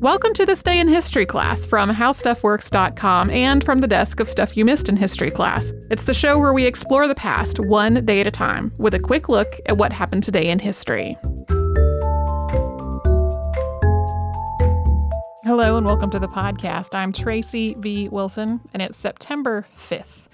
Welcome to this day in history class from howstuffworks.com and from the desk of Stuff You Missed in History class. It's the show where we explore the past one day at a time with a quick look at what happened today in history. Hello and welcome to the podcast. I'm Tracy V. Wilson and it's September 5th.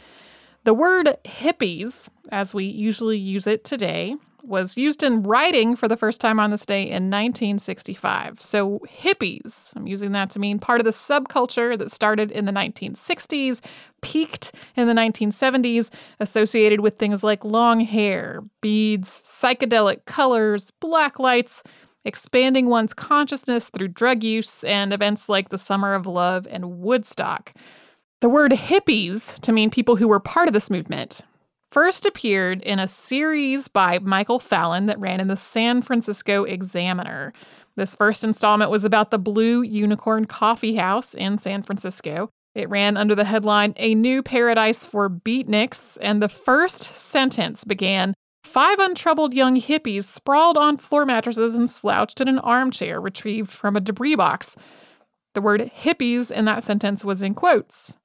The word hippies, as we usually use it today, was used in writing for the first time on this day in 1965. So, hippies, I'm using that to mean part of the subculture that started in the 1960s, peaked in the 1970s, associated with things like long hair, beads, psychedelic colors, black lights, expanding one's consciousness through drug use, and events like the Summer of Love and Woodstock. The word hippies to mean people who were part of this movement first appeared in a series by Michael Fallon that ran in the San Francisco Examiner. This first installment was about the Blue Unicorn Coffee House in San Francisco. It ran under the headline A New Paradise for Beatniks, and the first sentence began Five untroubled young hippies sprawled on floor mattresses and slouched in an armchair retrieved from a debris box. The word hippies in that sentence was in quotes.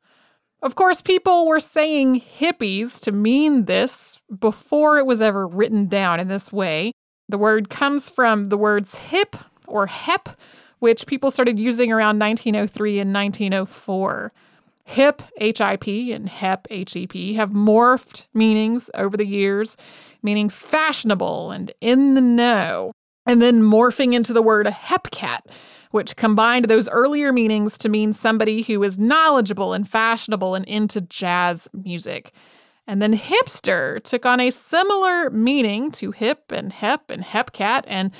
Of course, people were saying hippies to mean this before it was ever written down in this way. The word comes from the words hip or hep, which people started using around 1903 and 1904. Hip, H I P, and hep, H E P, have morphed meanings over the years, meaning fashionable and in the know, and then morphing into the word hepcat, which combined those earlier meanings to mean somebody who is knowledgeable and fashionable and into jazz music. And then hipster took on a similar meaning to hip and hep and hepcat, and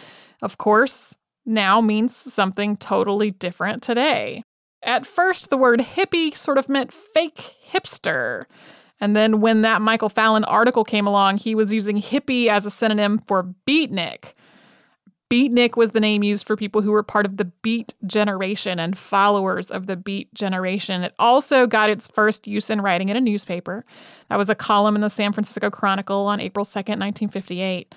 of course, now means something totally different today. At first, the word hippie sort of meant fake hipster. And then when that Michael Fallon article came along, he was using hippie as a synonym for beatnik. Beatnik was the name used for people who were part of the Beat generation and followers of the Beat generation. It also got its first use in writing in a newspaper. That was a column in the San Francisco Chronicle on April 2nd, 1958.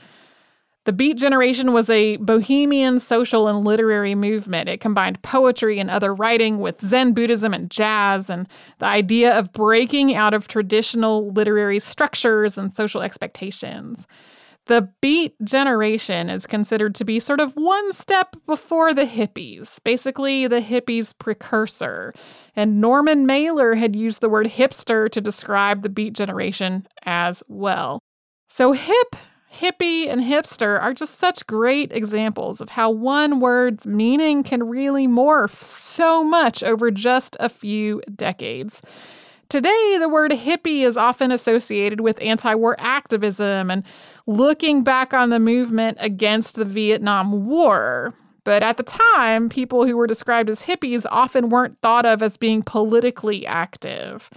The Beat generation was a bohemian social and literary movement. It combined poetry and other writing with Zen Buddhism and jazz, and the idea of breaking out of traditional literary structures and social expectations. The Beat generation is considered to be sort of one step before the hippies, basically the hippies' precursor. And Norman Mailer had used the word hipster to describe the Beat generation as well. So, hip, hippie, and hipster are just such great examples of how one word's meaning can really morph so much over just a few decades. Today, the word hippie is often associated with anti war activism and looking back on the movement against the Vietnam War. But at the time, people who were described as hippies often weren't thought of as being politically active.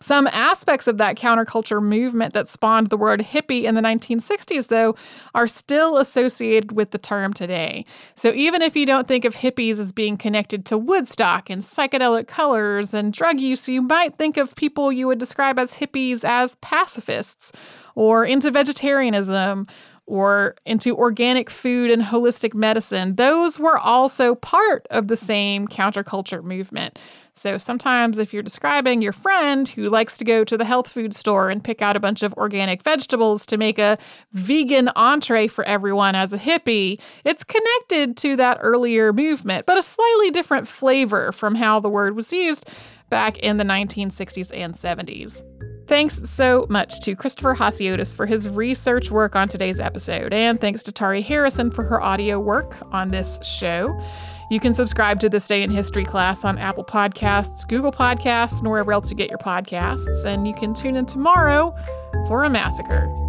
Some aspects of that counterculture movement that spawned the word hippie in the 1960s, though, are still associated with the term today. So even if you don't think of hippies as being connected to Woodstock and psychedelic colors and drug use, you might think of people you would describe as hippies as pacifists or into vegetarianism or into organic food and holistic medicine, those were also part of the same counterculture movement. So sometimes, if you're describing your friend who likes to go to the health food store and pick out a bunch of organic vegetables to make a vegan entree for everyone as a hippie, it's connected to that earlier movement, but a slightly different flavor from how the word was used back in the 1960s and 70s. Thanks so much to Christopher Hasiotis for his research work on today's episode, and thanks to Tari Harrison for her audio work on this show. You can subscribe to This Day in History class on Apple Podcasts, Google Podcasts, and wherever else you get your podcasts. And you can tune in tomorrow for a massacre.